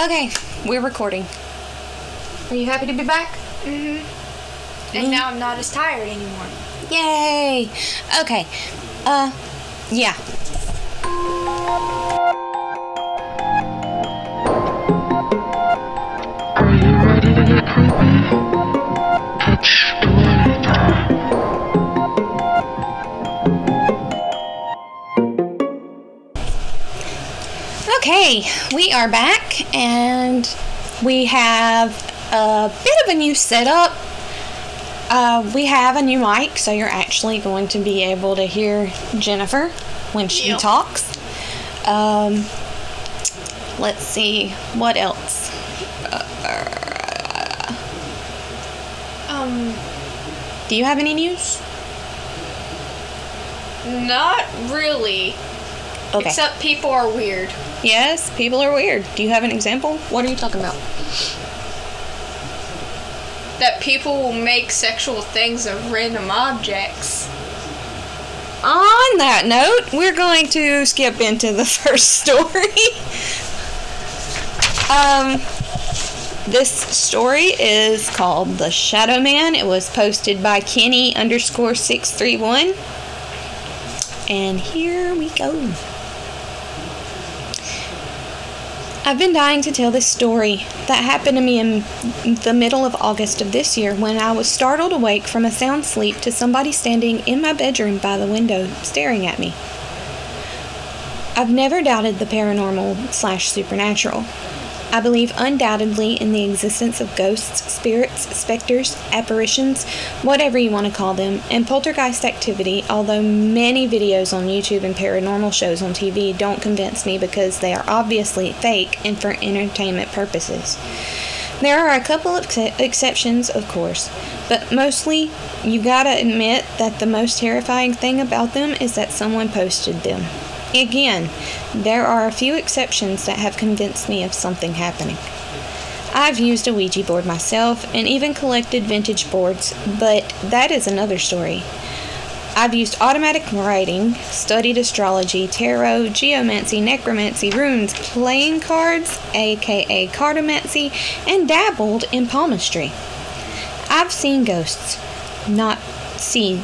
Okay, we're recording. Are you happy to be back? Mm-hmm. And now I'm not as tired anymore. Yay! Okay. Uh, yeah. Okay, we are back and we have a bit of a new setup. Uh, we have a new mic, so you're actually going to be able to hear Jennifer when she Yep. talks. Um, let's see, what else? Um, Do you have any news? not really. Okay. Except people are weird. Yes, people are weird. Do you have an example? What are you talking about? That people will make sexual things of random objects. On that note, we're going to skip into the first story. um, this story is called The Shadow Man. It was posted by Kenny underscore 631. And here we go. I've been dying to tell this story that happened to me in the middle of August of this year when I was startled awake from a sound sleep to somebody standing in my bedroom by the window staring at me. I've never doubted the paranormal slash supernatural. I believe undoubtedly in the existence of ghosts, spirits, specters, apparitions, whatever you want to call them, and poltergeist activity, although many videos on YouTube and paranormal shows on TV don't convince me because they are obviously fake and for entertainment purposes. There are a couple of ex- exceptions, of course, but mostly you gotta admit that the most terrifying thing about them is that someone posted them. Again, there are a few exceptions that have convinced me of something happening. I've used a Ouija board myself and even collected vintage boards, but that is another story. I've used automatic writing, studied astrology, tarot, geomancy, necromancy, runes, playing cards, aka cartomancy, and dabbled in palmistry. I've seen ghosts, not see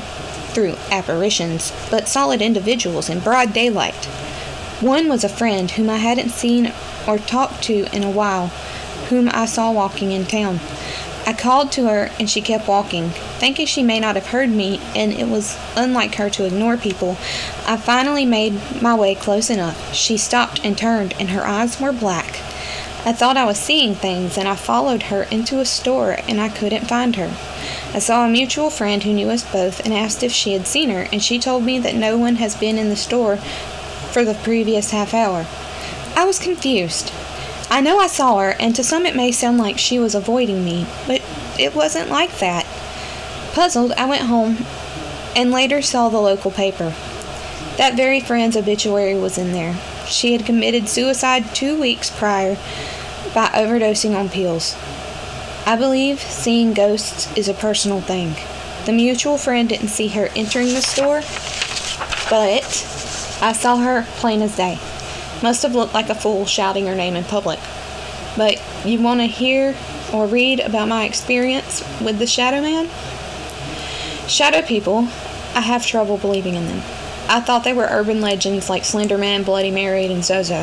through apparitions, but solid individuals in broad daylight. One was a friend whom I hadn't seen or talked to in a while, whom I saw walking in town. I called to her and she kept walking. Thinking she may not have heard me and it was unlike her to ignore people, I finally made my way close enough. She stopped and turned and her eyes were black. I thought I was seeing things and I followed her into a store and I couldn't find her. I saw a mutual friend who knew us both and asked if she had seen her, and she told me that no one has been in the store for the previous half hour. I was confused. I know I saw her, and to some it may sound like she was avoiding me, but it wasn't like that. Puzzled, I went home and later saw the local paper. That very friend's obituary was in there. She had committed suicide two weeks prior by overdosing on pills. I believe seeing ghosts is a personal thing. The mutual friend didn't see her entering the store, but I saw her plain as day. Must have looked like a fool shouting her name in public. But you want to hear or read about my experience with the Shadow Man? Shadow people, I have trouble believing in them. I thought they were urban legends like Slender Man, Bloody Mary, and Zozo.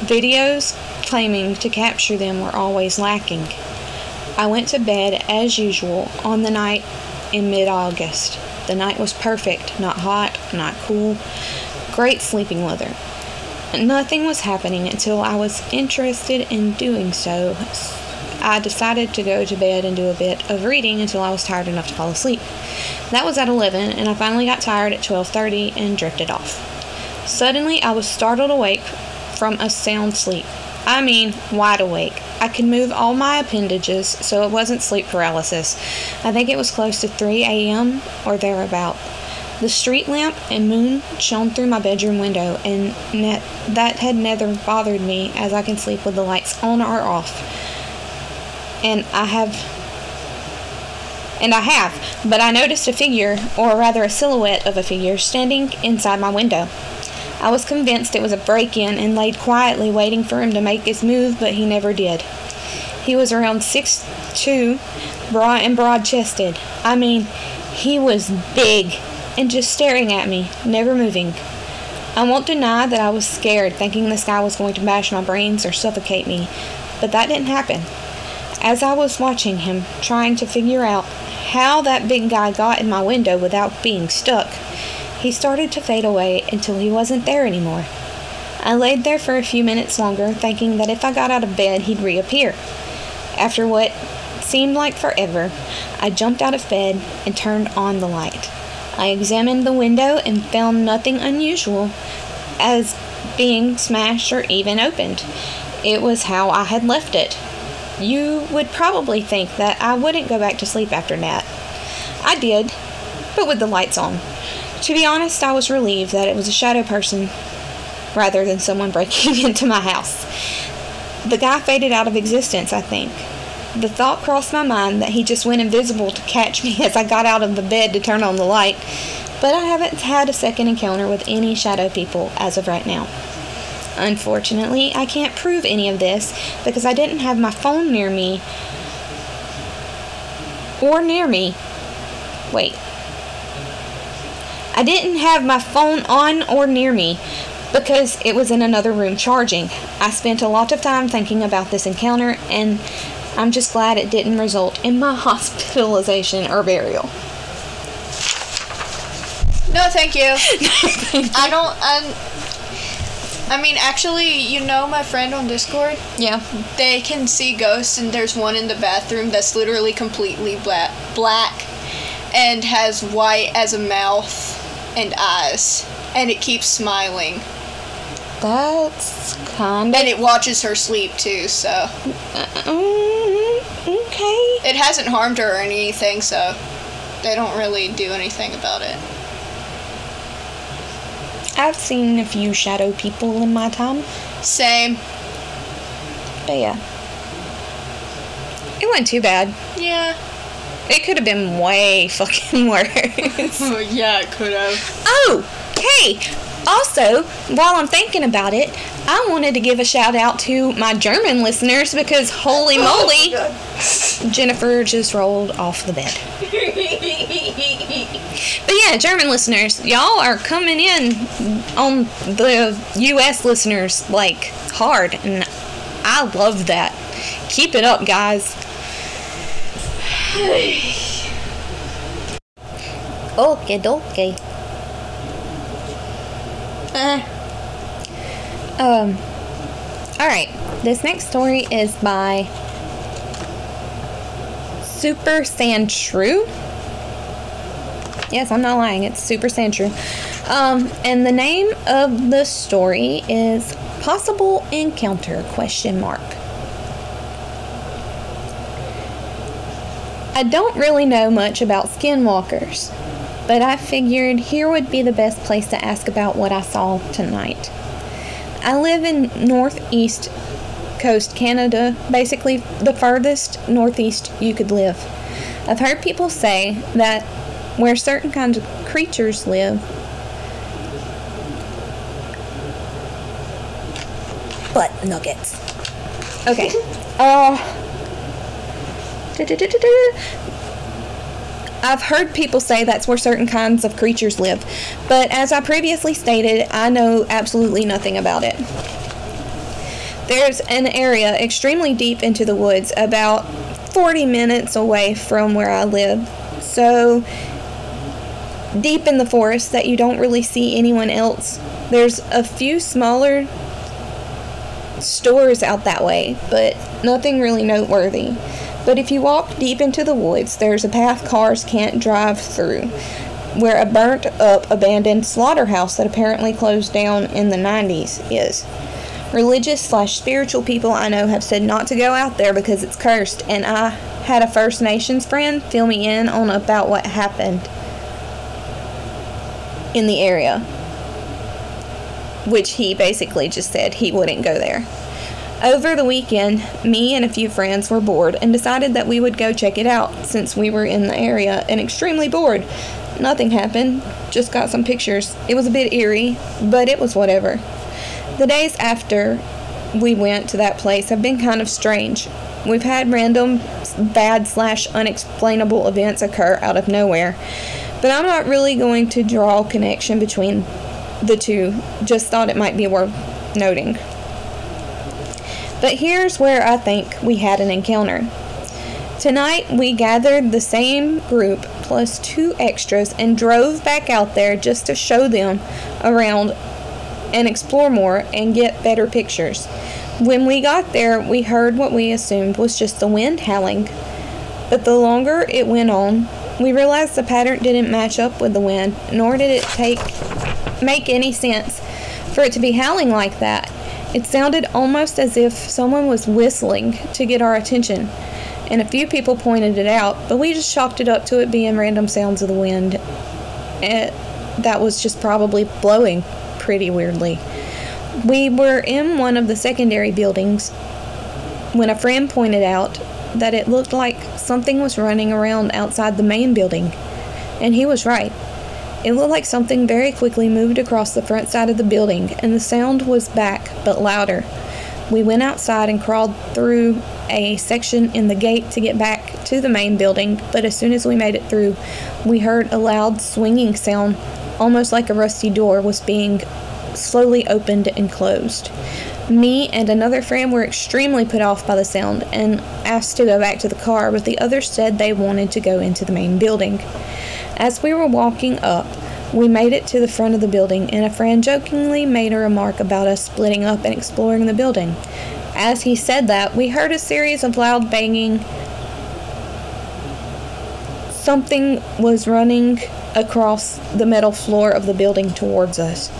Videos claiming to capture them were always lacking. I went to bed as usual on the night in mid August. The night was perfect, not hot, not cool, great sleeping weather. Nothing was happening until I was interested in doing so. I decided to go to bed and do a bit of reading until I was tired enough to fall asleep. That was at 11 and I finally got tired at 12:30 and drifted off. Suddenly I was startled awake from a sound sleep. I mean, wide awake. I could move all my appendages, so it wasn't sleep paralysis. I think it was close to 3 a.m. or thereabout. The street lamp and moon shone through my bedroom window, and ne- that had never bothered me as I can sleep with the lights on or off. And I have and I have, but I noticed a figure, or rather a silhouette of a figure, standing inside my window. I was convinced it was a break in and laid quietly waiting for him to make his move, but he never did. He was around six two, broad and broad chested. I mean, he was big and just staring at me, never moving. I won't deny that I was scared, thinking this guy was going to bash my brains or suffocate me, but that didn't happen. As I was watching him, trying to figure out how that big guy got in my window without being stuck, he started to fade away until he wasn't there anymore. I laid there for a few minutes longer, thinking that if I got out of bed, he'd reappear. After what seemed like forever, I jumped out of bed and turned on the light. I examined the window and found nothing unusual as being smashed or even opened. It was how I had left it. You would probably think that I wouldn't go back to sleep after that. I did, but with the lights on. To be honest, I was relieved that it was a shadow person rather than someone breaking into my house. The guy faded out of existence, I think. The thought crossed my mind that he just went invisible to catch me as I got out of the bed to turn on the light, but I haven't had a second encounter with any shadow people as of right now. Unfortunately, I can't prove any of this because I didn't have my phone near me or near me. Wait. I didn't have my phone on or near me because it was in another room charging. I spent a lot of time thinking about this encounter and I'm just glad it didn't result in my hospitalization or burial. No, thank you. I don't. Um, I mean, actually, you know my friend on Discord. Yeah. They can see ghosts, and there's one in the bathroom that's literally completely black, black, and has white as a mouth and eyes, and it keeps smiling, That's kind of. and it watches her sleep too. So Mm, okay. it hasn't harmed her or anything. So they don't really do anything about it. I've seen a few shadow people in my time, Same. but yeah. It wasn't too bad. Yeah. It could have been way fucking worse. Oh yeah, it could have. oh, hey! Also, while I'm thinking about it, I wanted to give a shout out to my German listeners because holy oh moly, Jennifer just rolled off the bed. But yeah, German listeners, y'all are coming in on the US listeners like hard, and I love that. Keep it up, guys. Okay, dokie. Eh. Um, alright, this next story is by Super Sand Shrew. Yes, I'm not lying, it's Super Sand Shrew. Um, and the name of the story is Possible Encounter question mark. I don't really know much about skinwalkers, but I figured here would be the best place to ask about what I saw tonight. I live in northeast coast Canada, basically the furthest northeast you could live. I've heard people say that where certain kinds of creatures live, butt nuggets. Okay. Uh. I've heard people say that's where certain kinds of creatures live, but as I previously stated, I know absolutely nothing about it. There's an area extremely deep into the woods, about 40 minutes away from where I live. So deep in the forest that you don't really see anyone else. There's a few smaller stores out that way, but nothing really noteworthy. But if you walk deep into the woods, there's a path cars can't drive through, where a burnt up abandoned slaughterhouse that apparently closed down in the 90s is. Religious slash spiritual people I know have said not to go out there because it's cursed, and I had a First Nations friend fill me in on about what happened in the area, which he basically just said he wouldn't go there. Over the weekend, me and a few friends were bored and decided that we would go check it out since we were in the area and extremely bored. nothing happened. Just got some pictures. It was a bit eerie, but it was whatever. The days after we went to that place have been kind of strange. We've had random bad slash unexplainable events occur out of nowhere, but I'm not really going to draw a connection between the two. Just thought it might be worth noting. But here's where I think we had an encounter. Tonight we gathered the same group plus two extras and drove back out there just to show them around and explore more and get better pictures. When we got there, we heard what we assumed was just the wind howling. But the longer it went on, we realized the pattern didn't match up with the wind, nor did it take make any sense for it to be howling like that. It sounded almost as if someone was whistling to get our attention, and a few people pointed it out, but we just chalked it up to it being random sounds of the wind. It, that was just probably blowing pretty weirdly. We were in one of the secondary buildings when a friend pointed out that it looked like something was running around outside the main building, and he was right. It looked like something very quickly moved across the front side of the building, and the sound was back, but louder. We went outside and crawled through a section in the gate to get back to the main building, but as soon as we made it through, we heard a loud swinging sound, almost like a rusty door was being slowly opened and closed. Me and another friend were extremely put off by the sound and asked to go back to the car, but the others said they wanted to go into the main building. As we were walking up, we made it to the front of the building, and a friend jokingly made a remark about us splitting up and exploring the building. As he said that, we heard a series of loud banging. Something was running across the metal floor of the building towards us.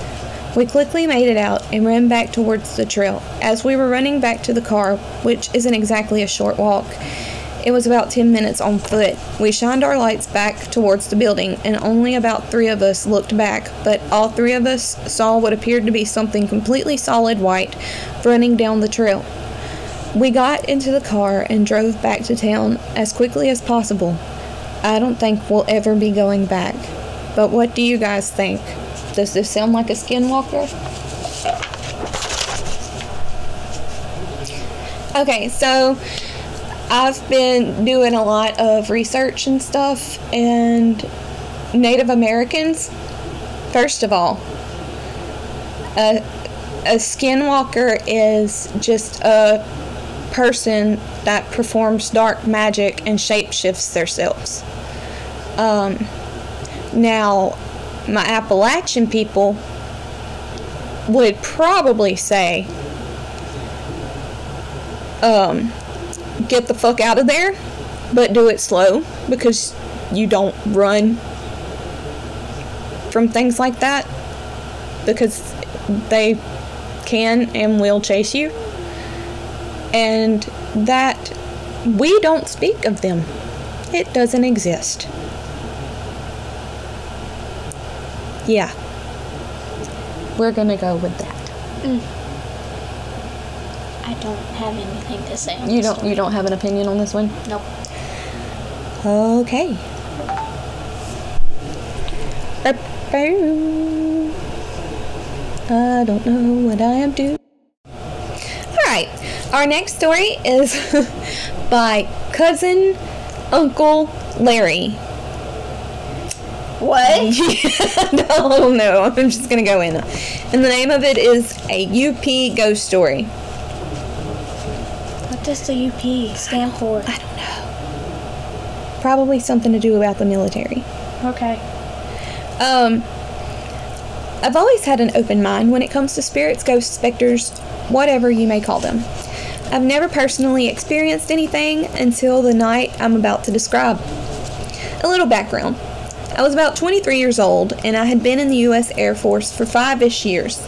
We quickly made it out and ran back towards the trail. As we were running back to the car, which isn't exactly a short walk, it was about 10 minutes on foot. We shined our lights back towards the building, and only about three of us looked back, but all three of us saw what appeared to be something completely solid white running down the trail. We got into the car and drove back to town as quickly as possible. I don't think we'll ever be going back. But what do you guys think? Does this sound like a skinwalker? Okay, so I've been doing a lot of research and stuff, and Native Americans, first of all, a, a skinwalker is just a person that performs dark magic and shapeshifts themselves. Um, now, my Appalachian people would probably say, um, get the fuck out of there, but do it slow because you don't run from things like that because they can and will chase you. And that we don't speak of them. It doesn't exist. Yeah. We're gonna go with that. Mm. I don't have anything to say. On You this don't story. you don't have an opinion on this one? Nope. Okay. I don't know what I am doing. Alright, our next story is by cousin Uncle Larry. What? no, no, I'm just gonna go in. And the name of it is a UP ghost story. What does the UP stand for? I don't know. Probably something to do about the military. Okay. Um, I've always had an open mind when it comes to spirits, ghosts, specters, whatever you may call them. I've never personally experienced anything until the night I'm about to describe. A little background. I was about 23 years old and I had been in the U.S. Air Force for five ish years.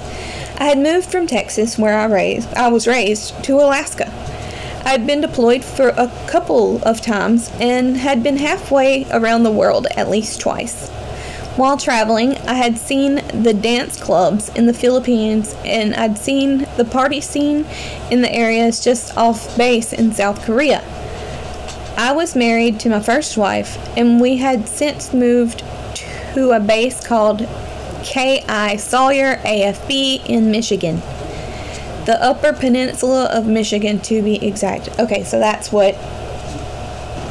I had moved from Texas, where I, raised, I was raised, to Alaska. I had been deployed for a couple of times and had been halfway around the world at least twice. While traveling, I had seen the dance clubs in the Philippines and I'd seen the party scene in the areas just off base in South Korea. I was married to my first wife and we had since moved to a base called K.I. Sawyer AFB in Michigan. The Upper Peninsula of Michigan, to be exact. Okay, so that's what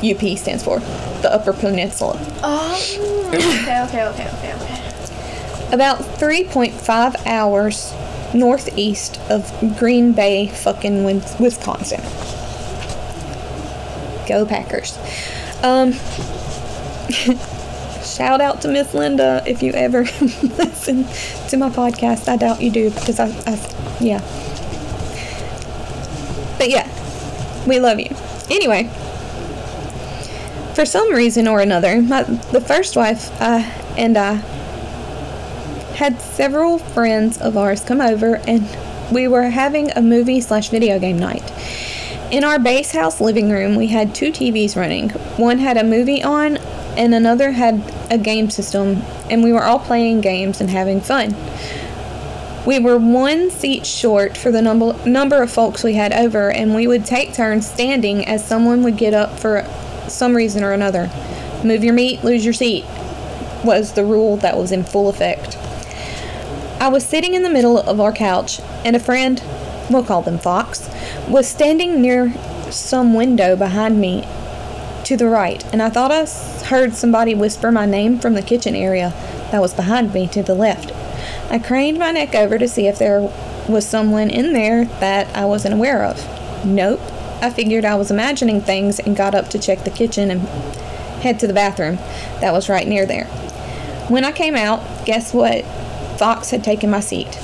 UP stands for. The Upper Peninsula. Oh, okay, okay, okay, okay, okay. About 3.5 hours northeast of Green Bay, fucking Wisconsin. Go Packers. Um, shout out to Miss Linda if you ever listen to my podcast. I doubt you do because I, I, yeah. But yeah, we love you. Anyway, for some reason or another, my, the first wife uh, and I had several friends of ours come over and we were having a movie slash video game night. In our base house living room, we had two TVs running. One had a movie on and another had a game system, and we were all playing games and having fun. We were one seat short for the number number of folks we had over, and we would take turns standing as someone would get up for some reason or another. Move your meat, lose your seat was the rule that was in full effect. I was sitting in the middle of our couch, and a friend, we'll call them Fox, was standing near some window behind me to the right, and I thought I heard somebody whisper my name from the kitchen area that was behind me to the left. I craned my neck over to see if there was someone in there that I wasn't aware of. Nope. I figured I was imagining things and got up to check the kitchen and head to the bathroom that was right near there. When I came out, guess what? Fox had taken my seat.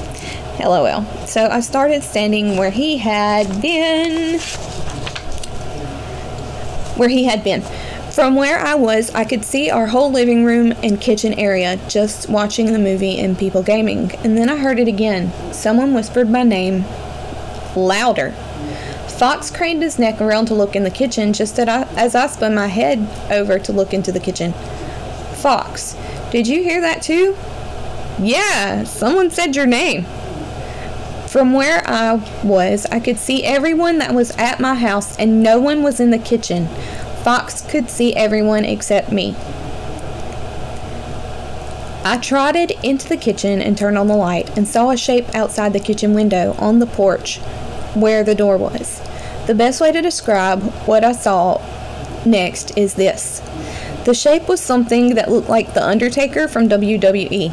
LOL. So I started standing where he had been. Where he had been. From where I was, I could see our whole living room and kitchen area just watching the movie and people gaming. And then I heard it again. Someone whispered my name louder. Fox craned his neck around to look in the kitchen just as I, spun my head over to look into the kitchen. Fox, did you hear that too? Yeah, someone said your name. From where I was, I could see everyone that was at my house, and no one was in the kitchen. Fox could see everyone except me. I trotted into the kitchen and turned on the light and saw a shape outside the kitchen window on the porch where the door was. The best way to describe what I saw next is this the shape was something that looked like The Undertaker from WWE.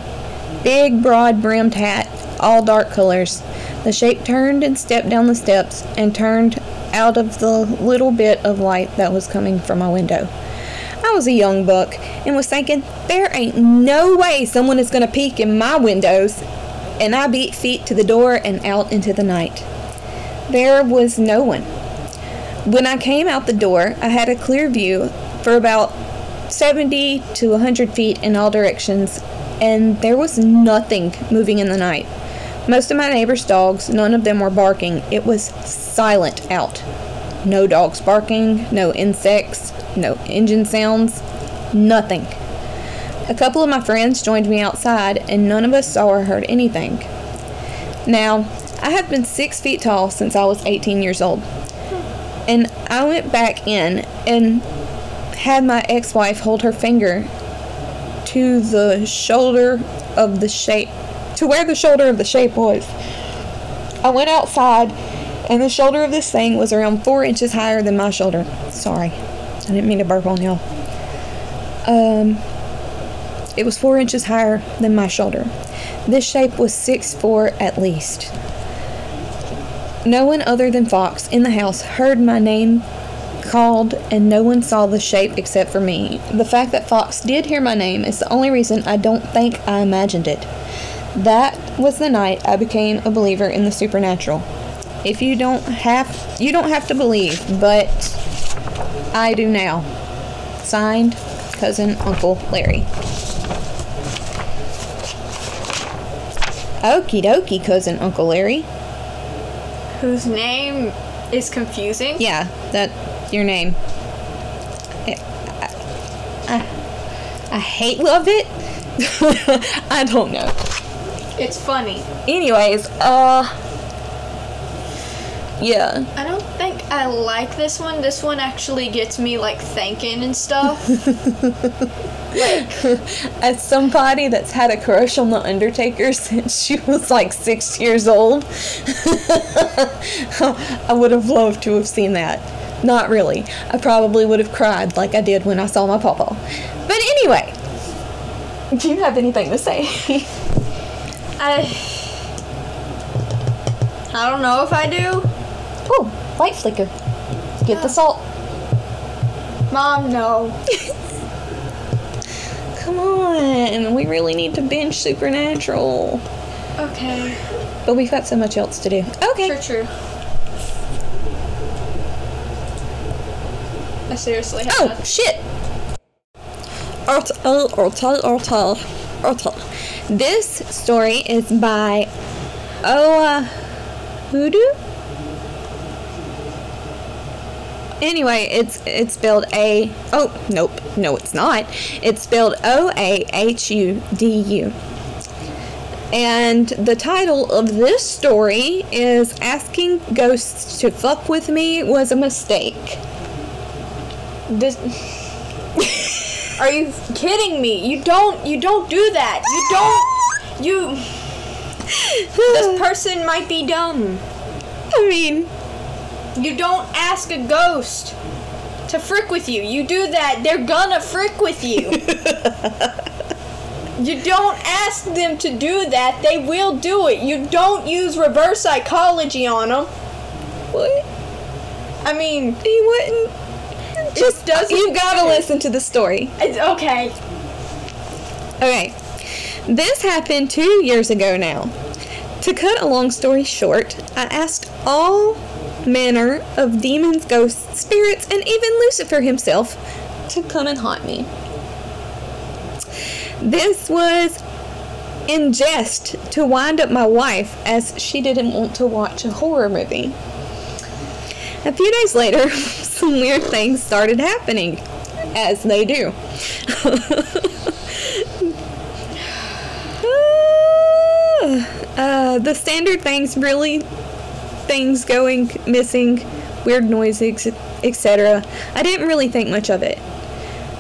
Big, broad brimmed hat, all dark colors. The shape turned and stepped down the steps and turned out of the little bit of light that was coming from my window. I was a young buck and was thinking, there ain't no way someone is going to peek in my windows. And I beat feet to the door and out into the night. There was no one. When I came out the door, I had a clear view for about 70 to 100 feet in all directions, and there was nothing moving in the night. Most of my neighbor's dogs, none of them were barking. It was silent out. No dogs barking, no insects, no engine sounds, nothing. A couple of my friends joined me outside, and none of us saw or heard anything. Now, I have been six feet tall since I was 18 years old. And I went back in and had my ex wife hold her finger to the shoulder of the shape, to where the shoulder of the shape was. I went outside, and the shoulder of this thing was around four inches higher than my shoulder. Sorry, I didn't mean to burp on y'all. Um, it was four inches higher than my shoulder. This shape was six four at least. No one other than Fox in the house heard my name called, and no one saw the shape except for me. The fact that Fox did hear my name is the only reason I don't think I imagined it. That was the night I became a believer in the supernatural. If you don't have you don't have to believe, but I do now. Signed, cousin Uncle Larry. Okie dokie, cousin Uncle Larry. Whose name is confusing? Yeah, that your name. I, I, I hate love it. I don't know. It's funny. Anyways, uh, yeah, I don't think I like this one. This one actually gets me like thinking and stuff. like As somebody that's had a crush on the Undertaker since she was like six years old, I would have loved to have seen that. Not really. I probably would have cried like I did when I saw my papa. But anyway, do you have anything to say? I I don't know if I do. oh, light flicker. Get the salt. Mom, no. Come on, we really need to binge Supernatural. Okay. But we've got so much else to do. Okay. True, true. I seriously have Oh, shit! Artel, Artel, Artel, Artel. This story is by Oa Hoodoo? Anyway, it's it's spelled A. Oh, nope, no, it's not. It's spelled O A H U D U. And the title of this story is Asking Ghosts to Fuck With Me Was a Mistake. This. Are you kidding me? You don't. You don't do that. You don't. You. This person might be dumb. I mean, You don't ask a ghost to frick with you. You do that, they're gonna frick with you. you don't ask them to do that, they will do it. You don't use reverse psychology on them. what? I mean, He wouldn't. Just doesn't You gotta listen to the story. it's okay. Okay. This happened two years ago now. To cut a long story short, I asked all manner of demons, ghosts, spirits, and even Lucifer himself to come and haunt me. This was in jest to wind up my wife as she didn't want to watch a horror movie. A few days later, some weird things started happening, as they do. uh, the standard things really things going missing weird noises etc i didn't really think much of it.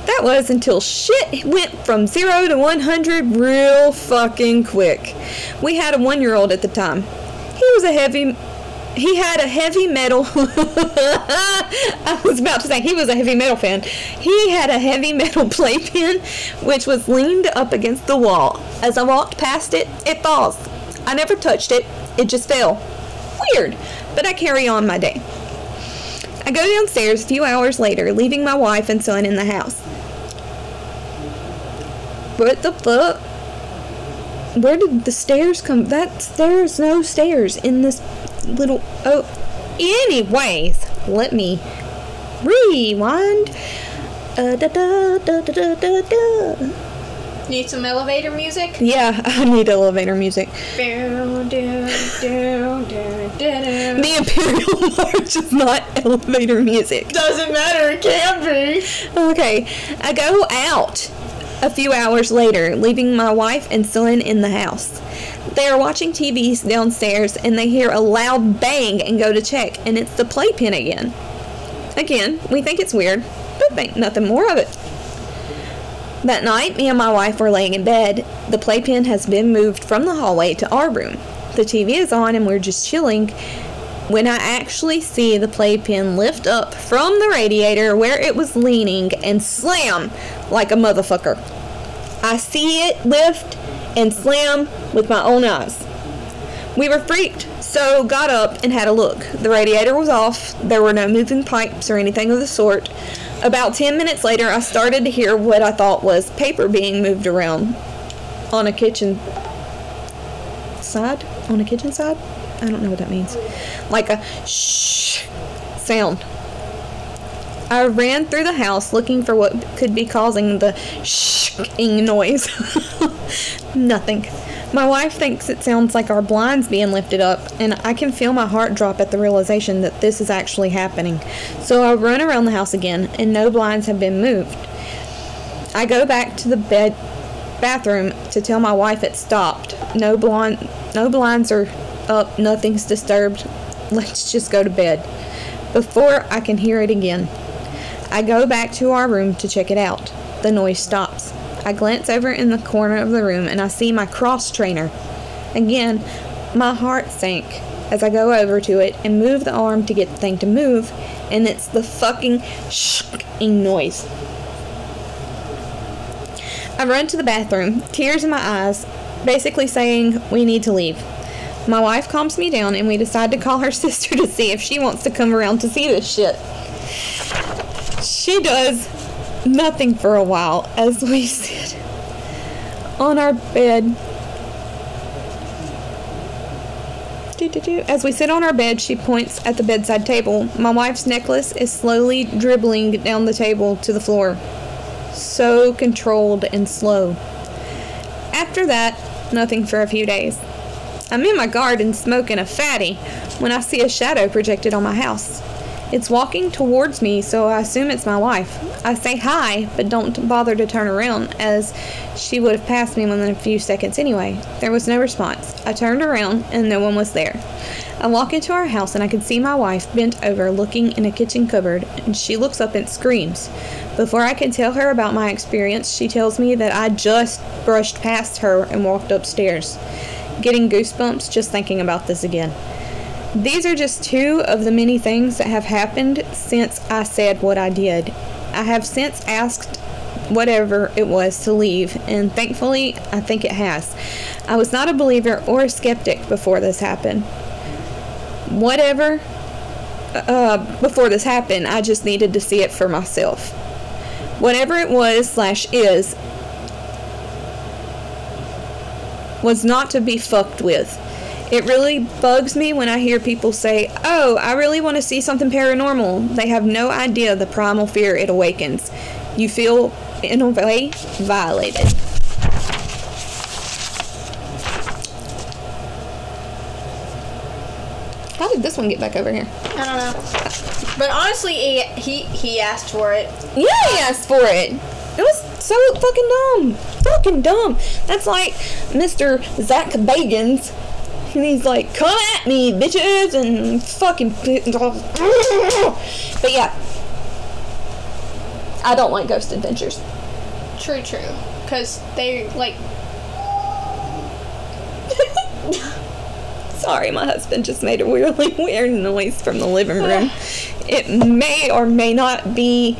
That was until shit went from 0 to 100 real fucking quick. We had a one year old at the time. He was a heavy he had a heavy metal I was about to say he was a heavy metal fan. He had a heavy metal playpen which was leaned up against the wall. As I walked past it, it falls. I never touched it. It just fell. Weird, but I carry on my day. I go downstairs a few hours later, leaving my wife and son in the house. What the fuck? Where did the stairs come? That there's no stairs in this little. Oh, anyways, let me rewind. Uh, da, da, da, da, da, da, da. Need some elevator music? Yeah, I need elevator music. The Imperial March is not elevator music. Doesn't matter, it can be. Okay, I go out a few hours later, leaving my wife and son in the house. They are watching TVs downstairs and they hear a loud bang and go to check, and it's the playpen again. Again, we think it's weird, but think nothing more of it. That night, me and my wife were laying in bed. The playpen has been moved from the hallway to our room. The TV is on and we're just chilling when I actually see the playpen lift up from the radiator where it was leaning and slam like a motherfucker. I see it lift and slam with my own eyes. We were freaked, so got up and had a look. The radiator was off, there were no moving pipes or anything of the sort. About 10 minutes later, I started to hear what I thought was paper being moved around on a kitchen side. On a kitchen side? I don't know what that means. Like a shh sound. I ran through the house looking for what could be causing the shing noise. Nothing. My wife thinks it sounds like our blinds being lifted up, and I can feel my heart drop at the realization that this is actually happening. So I run around the house again, and no blinds have been moved. I go back to the bed bathroom to tell my wife it stopped. No blind no blinds are up, nothing's disturbed. Let's just go to bed. before I can hear it again. I go back to our room to check it out. The noise stops. I glance over in the corner of the room and I see my cross trainer. Again, my heart sank as I go over to it and move the arm to get the thing to move, and it's the fucking shking noise. I run to the bathroom, tears in my eyes, basically saying we need to leave. My wife calms me down and we decide to call her sister to see if she wants to come around to see this shit. She does nothing for a while as we sit on our bed. As we sit on our bed, she points at the bedside table. My wife's necklace is slowly dribbling down the table to the floor. So controlled and slow. After that, nothing for a few days. I'm in my garden smoking a fatty when I see a shadow projected on my house. It's walking towards me, so I assume it's my wife. I say hi, but don't bother to turn around, as she would have passed me within a few seconds anyway. There was no response. I turned around, and no one was there. I walk into our house, and I can see my wife bent over looking in a kitchen cupboard, and she looks up and screams. Before I can tell her about my experience, she tells me that I just brushed past her and walked upstairs. Getting goosebumps just thinking about this again. These are just two of the many things that have happened since I said what I did. I have since asked whatever it was to leave, and thankfully, I think it has. I was not a believer or a skeptic before this happened. Whatever, uh, before this happened, I just needed to see it for myself. Whatever it was slash is, was not to be fucked with. It really bugs me when I hear people say, Oh, I really want to see something paranormal. They have no idea the primal fear it awakens. You feel, in a way, violated. How did this one get back over here? I don't know. But honestly, he he, he asked for it. Yeah, he asked for it. It was so fucking dumb. Fucking dumb. That's like Mr. Zach Bagans. And he's like, come at me, bitches, and fucking. But yeah. I don't like Ghost Adventures. True, true. Because they, like, Sorry, my husband just made a really weird noise from the living room. It may or may not be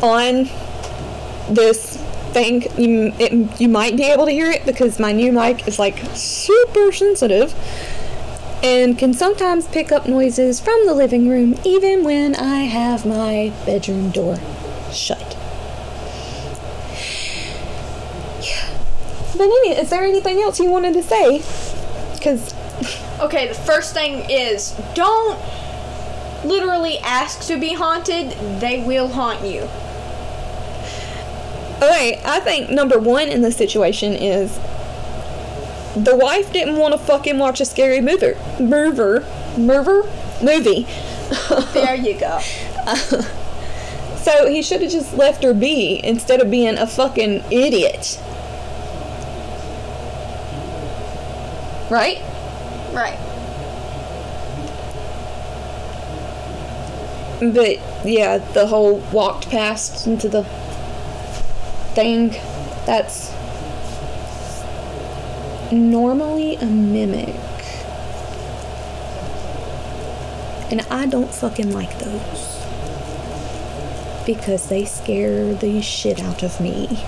on this thing. You, it, you might be able to hear it because my new mic is like super sensitive and can sometimes pick up noises from the living room even when I have my bedroom door shut. Yeah. But any, is there anything else you wanted to say? Because okay, the first thing is don't literally ask to be haunted, they will haunt you. Okay, I think number one in this situation is the wife didn't want to fucking watch a scary mover, mover, mover, movie. There you go. So he should have just left her be instead of being a fucking idiot. Right? Right. But yeah, the whole walked past into the thing, that's normally a mimic. And I don't fucking like those. Because they scare the shit out of me.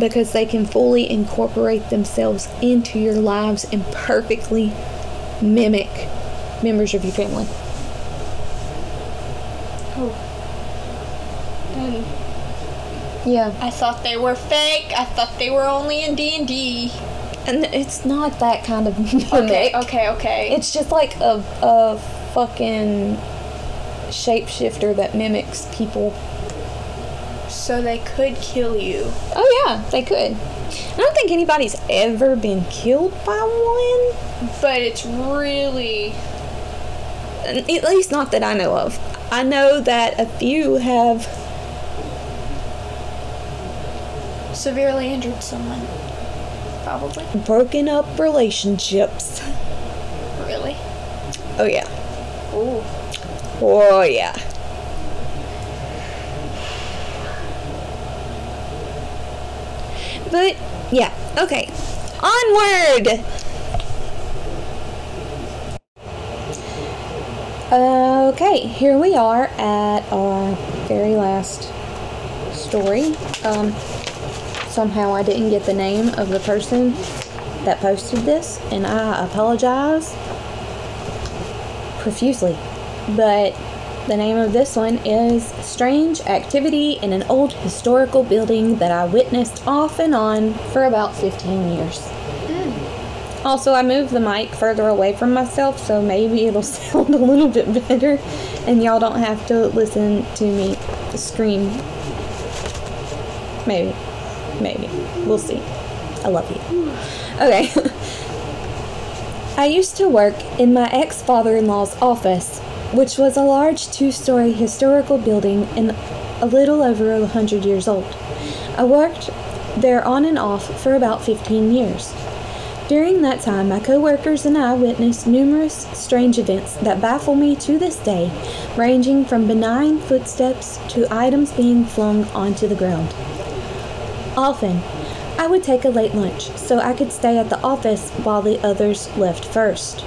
Because they can fully incorporate themselves into your lives and perfectly mimic members of your family. Oh. And Yeah. I thought they were fake. I thought they were only in D&D. And it's not that kind of mimic. Okay, okay, okay. It's just like a, a fucking shapeshifter that mimics people. so they could kill you. Oh, yeah, they could. I don't think anybody's ever been killed by one. But it's really At least not that I know of. I know that a few have. Severely injured someone. Probably. broken up relationships. Really? Oh yeah. Ooh. Oh yeah. But yeah, okay. Onward. Okay, here we are at our very last story. Um, somehow I didn't get the name of the person that posted this, and I apologize profusely. But the name of this one is Strange Activity in an Old Historical Building That I Witnessed Off and On for about 15 years. Hmm. Also, I moved the mic further away from myself, so maybe it'll sound a little bit better, and y'all don't have to listen to me scream. Maybe. Maybe. We'll see. I love you. Okay. I used to work in my ex father in law's office, which was a large two story historical building and a little over a hundred years old. I worked there on and off for about 15 years. During that time, my coworkers and I witnessed numerous strange events that baffle me to this day, ranging from benign footsteps to items being flung onto the ground. Often, I would take a late lunch so I could stay at the office while the others left first.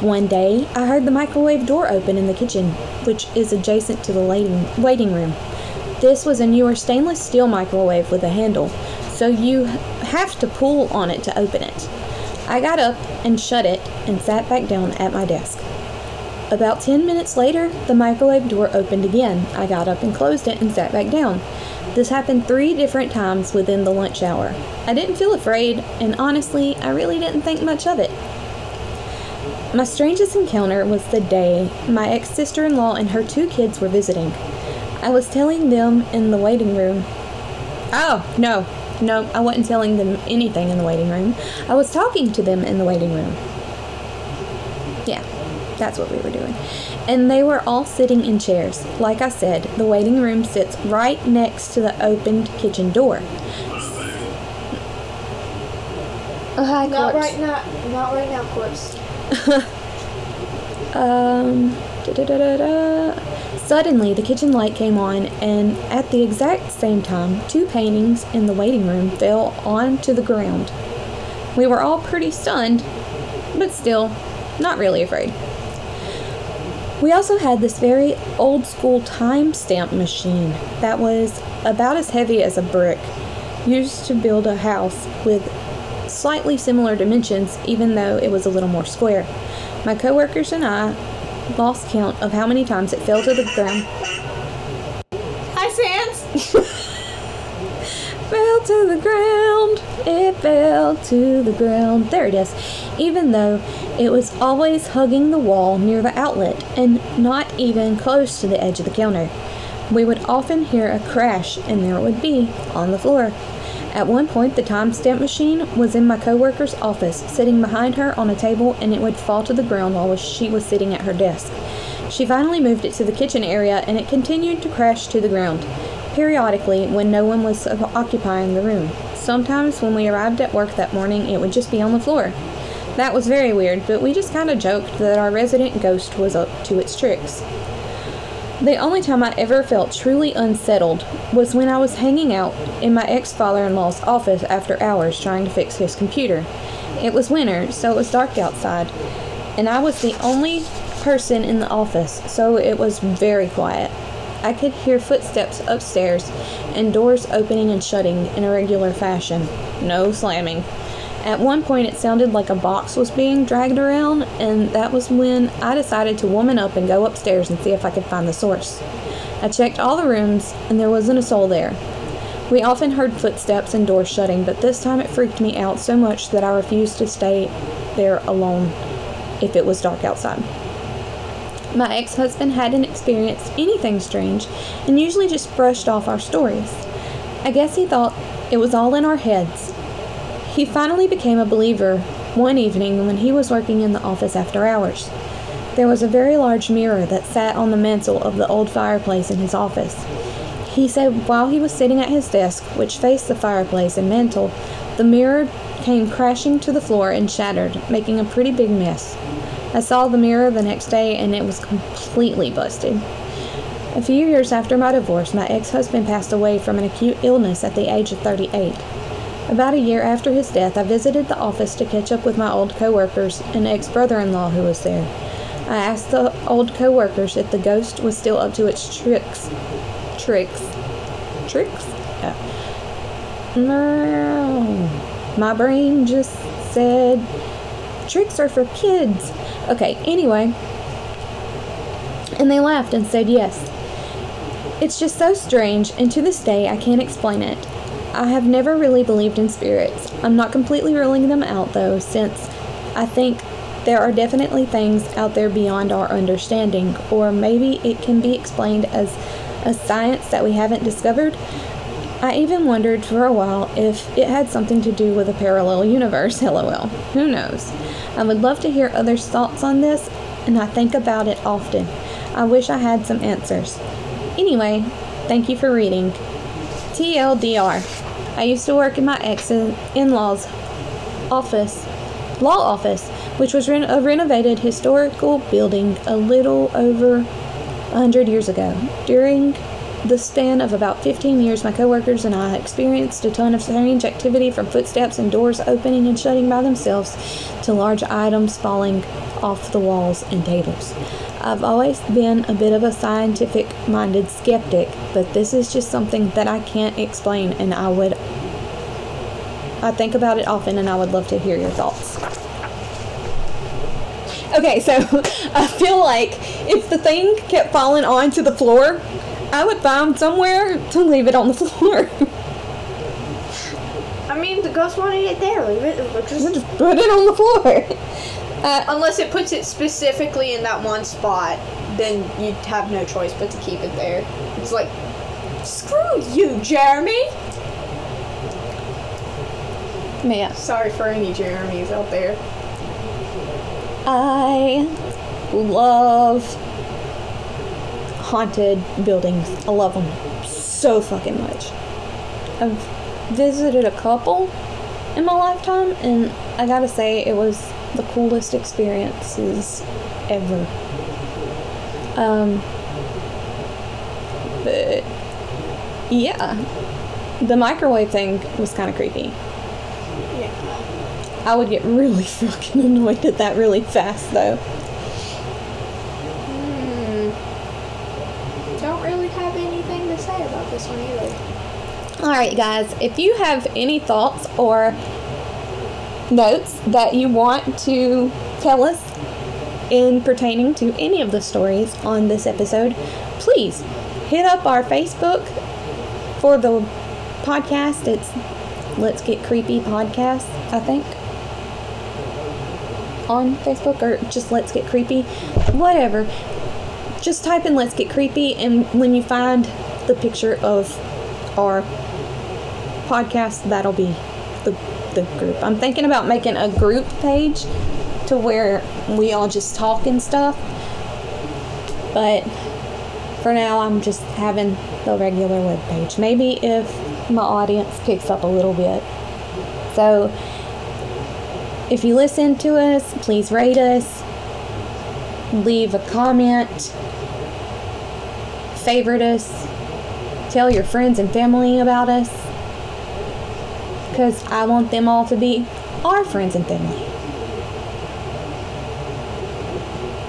One day, I heard the microwave door open in the kitchen, which is adjacent to the waiting, room. This was a newer stainless steel microwave with a handle, so you have to pull on it to open it. I got up and shut it and sat back down at my desk. About 10 minutes later, the microwave door opened again. I got up and closed it and sat back down. This happened three different times within the lunch hour. I didn't feel afraid, and honestly, I really didn't think much of it. My strangest encounter was the day my ex sister in law and her two kids were visiting. I was telling them in the waiting room. Oh, no, no, I wasn't telling them anything in the waiting room. I was talking to them in the waiting room. Yeah, that's what we were doing. And they were all sitting in chairs. Like I said, the waiting room sits right next to the opened kitchen door. Oh, hi, Not corpse. right now. Not right now, corpse. Um, da-da-da-da-da. Suddenly, the kitchen light came on, and at the exact same time, two paintings in the waiting room fell onto the ground. We were all pretty stunned, but still, not really afraid. We also had this very old school timestamp machine that was about as heavy as a brick, used to build a house with slightly similar dimensions, even though it was a little more square. My coworkers and I lost count of how many times it fell to the ground. Hi, Sans. Fell to the ground. It fell to the ground. There it is. Even though it was always hugging the wall near the outlet and not even close to the edge of the counter. We would often hear a crash, and there it would be on the floor. At one point, the timestamp machine was in my coworker's office, sitting behind her on a table, and it would fall to the ground while she was sitting at her desk. She finally moved it to the kitchen area, and it continued to crash to the ground, periodically when no one was occupying the room. Sometimes, when we arrived at work that morning, it would just be on the floor. That was very weird, but we just kind of joked that our resident ghost was up to its tricks. The only time I ever felt truly unsettled was when I was hanging out in my ex father in law's office after hours trying to fix his computer. It was winter, so it was dark outside, and I was the only person in the office, so it was very quiet. I could hear footsteps upstairs and doors opening and shutting in a regular fashion. No slamming. At one point, it sounded like a box was being dragged around, and that was when I decided to woman up and go upstairs and see if I could find the source. I checked all the rooms, and there wasn't a soul there. We often heard footsteps and doors shutting, but this time it freaked me out so much that I refused to stay there alone if it was dark outside. My ex husband hadn't experienced anything strange and usually just brushed off our stories. I guess he thought it was all in our heads. He finally became a believer one evening when he was working in the office after hours. There was a very large mirror that sat on the mantel of the old fireplace in his office. He said while he was sitting at his desk, which faced the fireplace and mantel, the mirror came crashing to the floor and shattered, making a pretty big mess. I saw the mirror the next day and it was completely busted. A few years after my divorce, my ex husband passed away from an acute illness at the age of 38. About a year after his death, I visited the office to catch up with my old coworkers and ex brother in law who was there. I asked the old coworkers if the ghost was still up to its tricks. Tricks. Tricks? Yeah. No. My brain just said tricks are for kids. Okay, anyway. And they laughed and said yes. It's just so strange, and to this day I can't explain it. I have never really believed in spirits. I'm not completely ruling them out though, since I think there are definitely things out there beyond our understanding, or maybe it can be explained as a science that we haven't discovered. I even wondered for a while if it had something to do with a parallel universe, lol. Who knows? I would love to hear others' thoughts on this, and I think about it often. I wish I had some answers. Anyway, thank you for reading. TLDR. I used to work in my ex in law's office, law office, which was ren- a renovated historical building a little over 100 years ago. During the span of about 15 years, my coworkers and I experienced a ton of strange activity from footsteps and doors opening and shutting by themselves to large items falling off the walls and tables. I've always been a bit of a scientific minded skeptic, but this is just something that I can't explain and I would I think about it often and I would love to hear your thoughts. Okay, so I feel like if the thing kept falling onto the floor, I would find somewhere to leave it on the floor. I mean, the ghost wanted it there. Leave it. we'll just- Just put it on the floor. Uh, Unless it puts it specifically in that one spot, then you'd have no choice but to keep it there. It's like, screw you, Jeremy. yeah. Sorry for any Jeremys out there. I love haunted buildings. I love them so fucking much. I've visited a couple in my lifetime, and I gotta say, it was the coolest experiences ever. Um, but yeah, the microwave thing was kind of creepy. Yeah. I would get really fucking annoyed at that really fast though. Hmm. Don't really have anything to say about this one either. Alright, guys, if you have any thoughts or notes that you want to tell us in pertaining to any of the stories on this episode, please hit up our Facebook for the podcast. It's Let's Get Creepy Podcast, I think. On Facebook or just Let's Get Creepy. Whatever. Just type in Let's Get Creepy, and when you find the picture of our podcast, that'll be the, the group. I'm thinking about making a group page to where we all just talk and stuff. But for now, I'm just having the regular web page. Maybe if my audience picks up a little bit. So if you listen to us, please rate us, leave a comment, favorite us, tell your friends and family about us because I want them all to be our friends and family.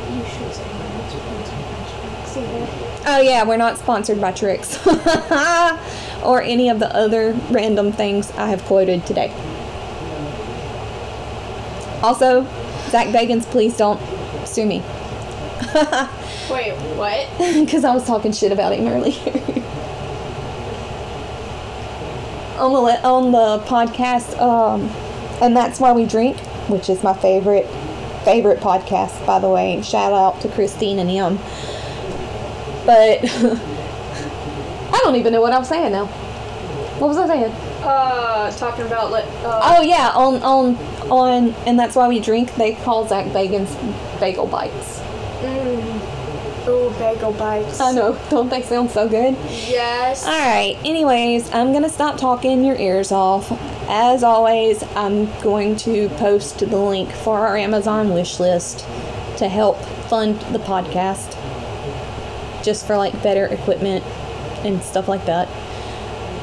You should say my next one's See there? Oh, yeah, we're not sponsored by Trix or any of the other random things I have quoted today. Also, Zach Bagans, please don't sue me Wait, what? because I was talking shit about him earlier. On the on the podcast, um, and that's why we drink, which is my favorite favorite podcast, by the way. Shout out to Christine and Em. But I don't even know what I'm saying now. What was I saying? Uh, talking about let. Uh, Oh yeah, on on on, and that's why we drink. They call Zach Bagans bagel bites. Mm. Ooh, bagel bites. I know, don't they sound so good? Yes. All right. Anyways, I'm gonna stop talking your ears off. As always, I'm going to post the link for our Amazon wish list to help fund the podcast just for like better equipment and stuff like that.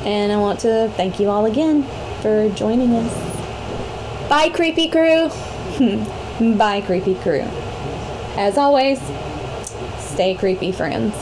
And I want to thank you all again for joining us. Bye, creepy crew. Bye, creepy crew. As always, stay creepy, friends.